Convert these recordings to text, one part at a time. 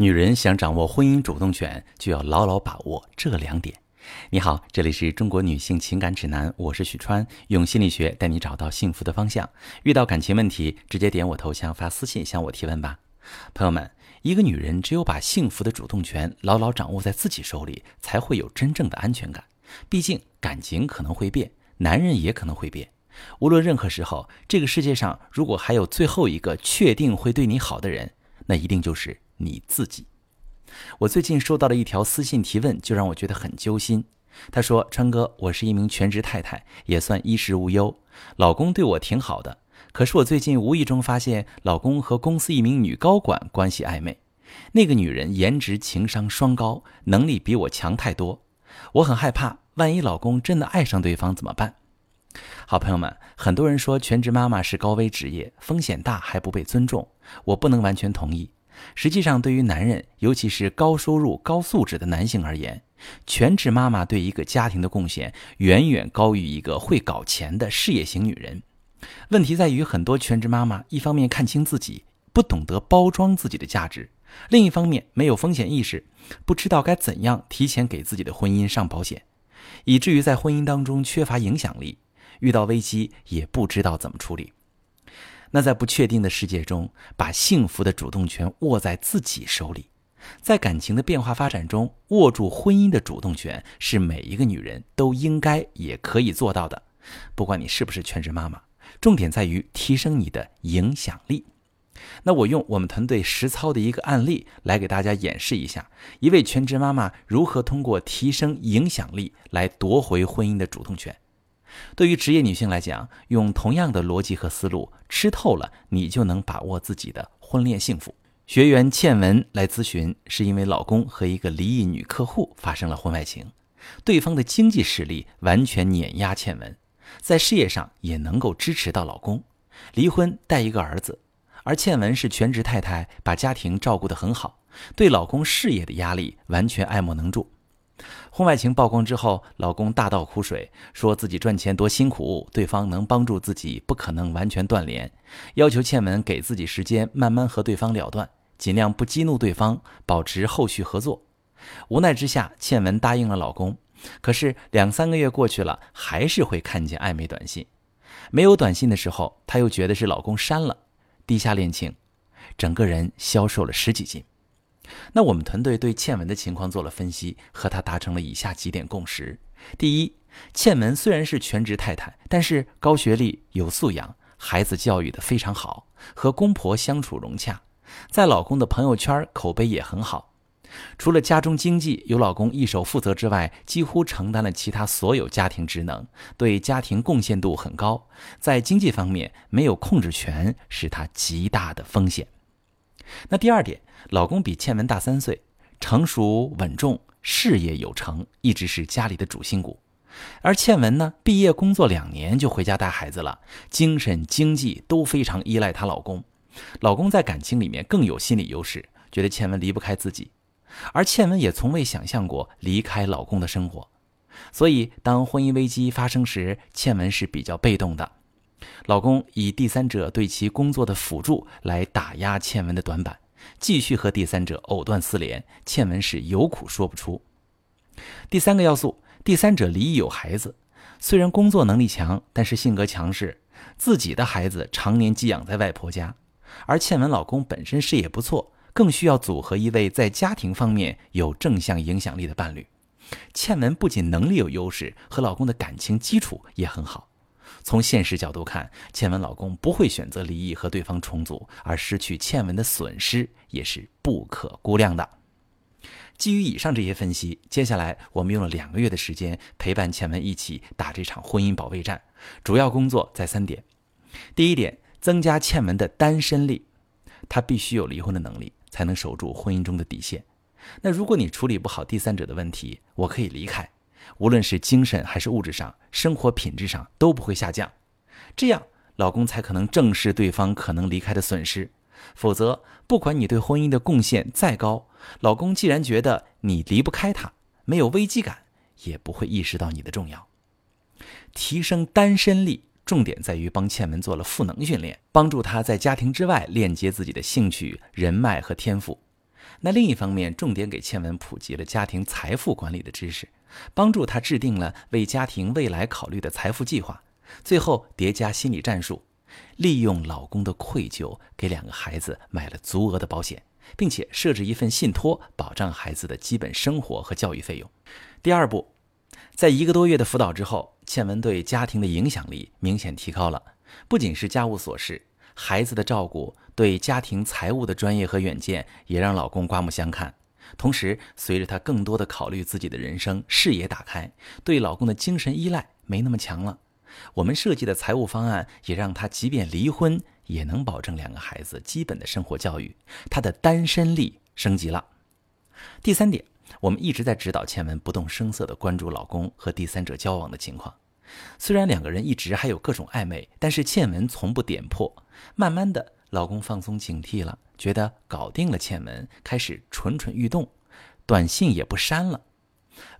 女人想掌握婚姻主动权，就要牢牢把握这两点。你好，这里是中国女性情感指南，我是许川，用心理学带你找到幸福的方向。遇到感情问题，直接点我头像发私信向我提问吧。朋友们，一个女人只有把幸福的主动权牢牢掌握在自己手里，才会有真正的安全感。毕竟感情可能会变，男人也可能会变。无论任何时候，这个世界上如果还有最后一个确定会对你好的人，那一定就是。你自己，我最近收到了一条私信提问，就让我觉得很揪心。他说：“川哥，我是一名全职太太，也算衣食无忧，老公对我挺好的。可是我最近无意中发现，老公和公司一名女高管关系暧昧。那个女人颜值、情商双高，能力比我强太多。我很害怕，万一老公真的爱上对方怎么办？”好朋友们，很多人说全职妈妈是高危职业，风险大还不被尊重，我不能完全同意。实际上，对于男人，尤其是高收入、高素质的男性而言，全职妈妈对一个家庭的贡献远远高于一个会搞钱的事业型女人。问题在于，很多全职妈妈一方面看清自己，不懂得包装自己的价值；另一方面没有风险意识，不知道该怎样提前给自己的婚姻上保险，以至于在婚姻当中缺乏影响力，遇到危机也不知道怎么处理。那在不确定的世界中，把幸福的主动权握在自己手里，在感情的变化发展中，握住婚姻的主动权，是每一个女人都应该也可以做到的。不管你是不是全职妈妈，重点在于提升你的影响力。那我用我们团队实操的一个案例来给大家演示一下，一位全职妈妈如何通过提升影响力来夺回婚姻的主动权。对于职业女性来讲，用同样的逻辑和思路吃透了，你就能把握自己的婚恋幸福。学员倩文来咨询，是因为老公和一个离异女客户发生了婚外情，对方的经济实力完全碾压倩文，在事业上也能够支持到老公，离婚带一个儿子，而倩文是全职太太，把家庭照顾得很好，对老公事业的压力完全爱莫能助。婚外情曝光之后，老公大倒苦水，说自己赚钱多辛苦，对方能帮助自己不可能完全断联，要求倩文给自己时间，慢慢和对方了断，尽量不激怒对方，保持后续合作。无奈之下，倩文答应了老公。可是两三个月过去了，还是会看见暧昧短信。没有短信的时候，她又觉得是老公删了，地下恋情，整个人消瘦了十几斤。那我们团队对倩文的情况做了分析，和她达成了以下几点共识：第一，倩文虽然是全职太太，但是高学历、有素养，孩子教育的非常好，和公婆相处融洽，在老公的朋友圈口碑也很好。除了家中经济由老公一手负责之外，几乎承担了其他所有家庭职能，对家庭贡献度很高。在经济方面没有控制权，是她极大的风险。那第二点，老公比倩文大三岁，成熟稳重，事业有成，一直是家里的主心骨。而倩文呢，毕业工作两年就回家带孩子了，精神经济都非常依赖她老公。老公在感情里面更有心理优势，觉得倩文离不开自己，而倩文也从未想象过离开老公的生活。所以，当婚姻危机发生时，倩文是比较被动的。老公以第三者对其工作的辅助来打压倩文的短板，继续和第三者藕断丝连，倩文是有苦说不出。第三个要素，第三者离异有孩子，虽然工作能力强，但是性格强势，自己的孩子常年寄养在外婆家，而倩文老公本身事业不错，更需要组合一位在家庭方面有正向影响力的伴侣。倩文不仅能力有优势，和老公的感情基础也很好。从现实角度看，倩文老公不会选择离异和对方重组，而失去倩文的损失也是不可估量的。基于以上这些分析，接下来我们用了两个月的时间陪伴倩文一起打这场婚姻保卫战。主要工作在三点：第一点，增加倩文的单身力，她必须有离婚的能力，才能守住婚姻中的底线。那如果你处理不好第三者的问题，我可以离开。无论是精神还是物质上，生活品质上都不会下降，这样老公才可能正视对方可能离开的损失。否则，不管你对婚姻的贡献再高，老公既然觉得你离不开他，没有危机感，也不会意识到你的重要。提升单身力，重点在于帮倩文做了赋能训练，帮助她在家庭之外链接自己的兴趣、人脉和天赋。那另一方面，重点给倩文普及了家庭财富管理的知识，帮助她制定了为家庭未来考虑的财富计划。最后叠加心理战术，利用老公的愧疚，给两个孩子买了足额的保险，并且设置一份信托，保障孩子的基本生活和教育费用。第二步，在一个多月的辅导之后，倩文对家庭的影响力明显提高了，不仅是家务琐事。孩子的照顾，对家庭财务的专业和远见，也让老公刮目相看。同时，随着她更多的考虑自己的人生，视野打开，对老公的精神依赖没那么强了。我们设计的财务方案，也让她即便离婚，也能保证两个孩子基本的生活教育。她的单身力升级了。第三点，我们一直在指导倩文不动声色地关注老公和第三者交往的情况。虽然两个人一直还有各种暧昧，但是倩文从不点破。慢慢的，老公放松警惕了，觉得搞定了倩文，开始蠢蠢欲动，短信也不删了。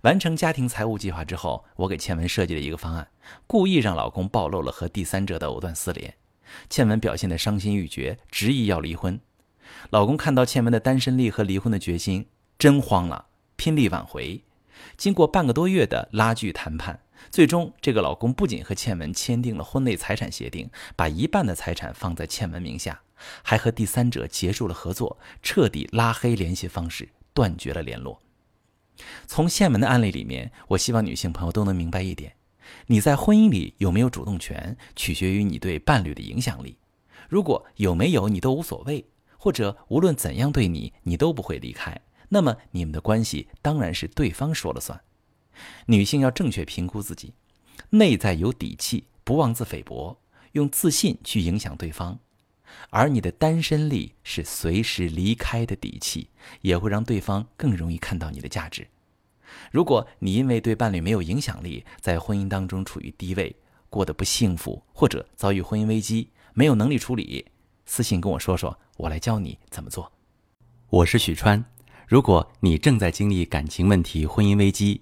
完成家庭财务计划之后，我给倩文设计了一个方案，故意让老公暴露了和第三者的藕断丝连。倩文表现得伤心欲绝，执意要离婚。老公看到倩文的单身力和离婚的决心，真慌了，拼力挽回。经过半个多月的拉锯谈判。最终，这个老公不仅和倩文签订了婚内财产协定，把一半的财产放在倩文名下，还和第三者结束了合作，彻底拉黑联系方式，断绝了联络。从倩文的案例里面，我希望女性朋友都能明白一点：你在婚姻里有没有主动权，取决于你对伴侣的影响力。如果有没有你都无所谓，或者无论怎样对你，你都不会离开，那么你们的关系当然是对方说了算。女性要正确评估自己，内在有底气，不妄自菲薄，用自信去影响对方。而你的单身力是随时离开的底气，也会让对方更容易看到你的价值。如果你因为对伴侣没有影响力，在婚姻当中处于低位，过得不幸福，或者遭遇婚姻危机，没有能力处理，私信跟我说说，我来教你怎么做。我是许川，如果你正在经历感情问题、婚姻危机，